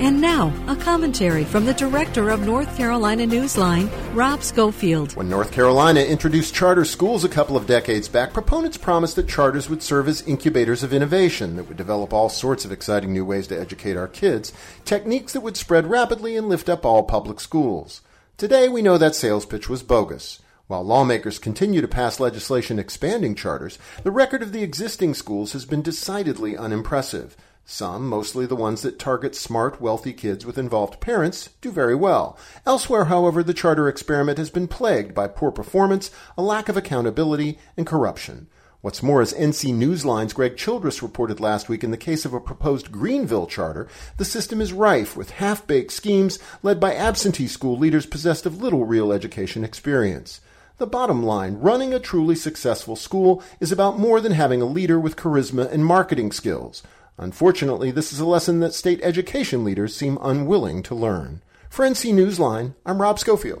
And now, a commentary from the director of North Carolina Newsline, Rob Schofield. When North Carolina introduced charter schools a couple of decades back, proponents promised that charters would serve as incubators of innovation that would develop all sorts of exciting new ways to educate our kids, techniques that would spread rapidly and lift up all public schools. Today, we know that sales pitch was bogus. While lawmakers continue to pass legislation expanding charters, the record of the existing schools has been decidedly unimpressive. Some, mostly the ones that target smart, wealthy kids with involved parents, do very well. Elsewhere, however, the charter experiment has been plagued by poor performance, a lack of accountability, and corruption. What's more, as NC Newsline's Greg Childress reported last week in the case of a proposed Greenville charter, the system is rife with half-baked schemes led by absentee school leaders possessed of little real education experience. The bottom line, running a truly successful school is about more than having a leader with charisma and marketing skills. Unfortunately, this is a lesson that state education leaders seem unwilling to learn. For NC Newsline, I'm Rob Schofield.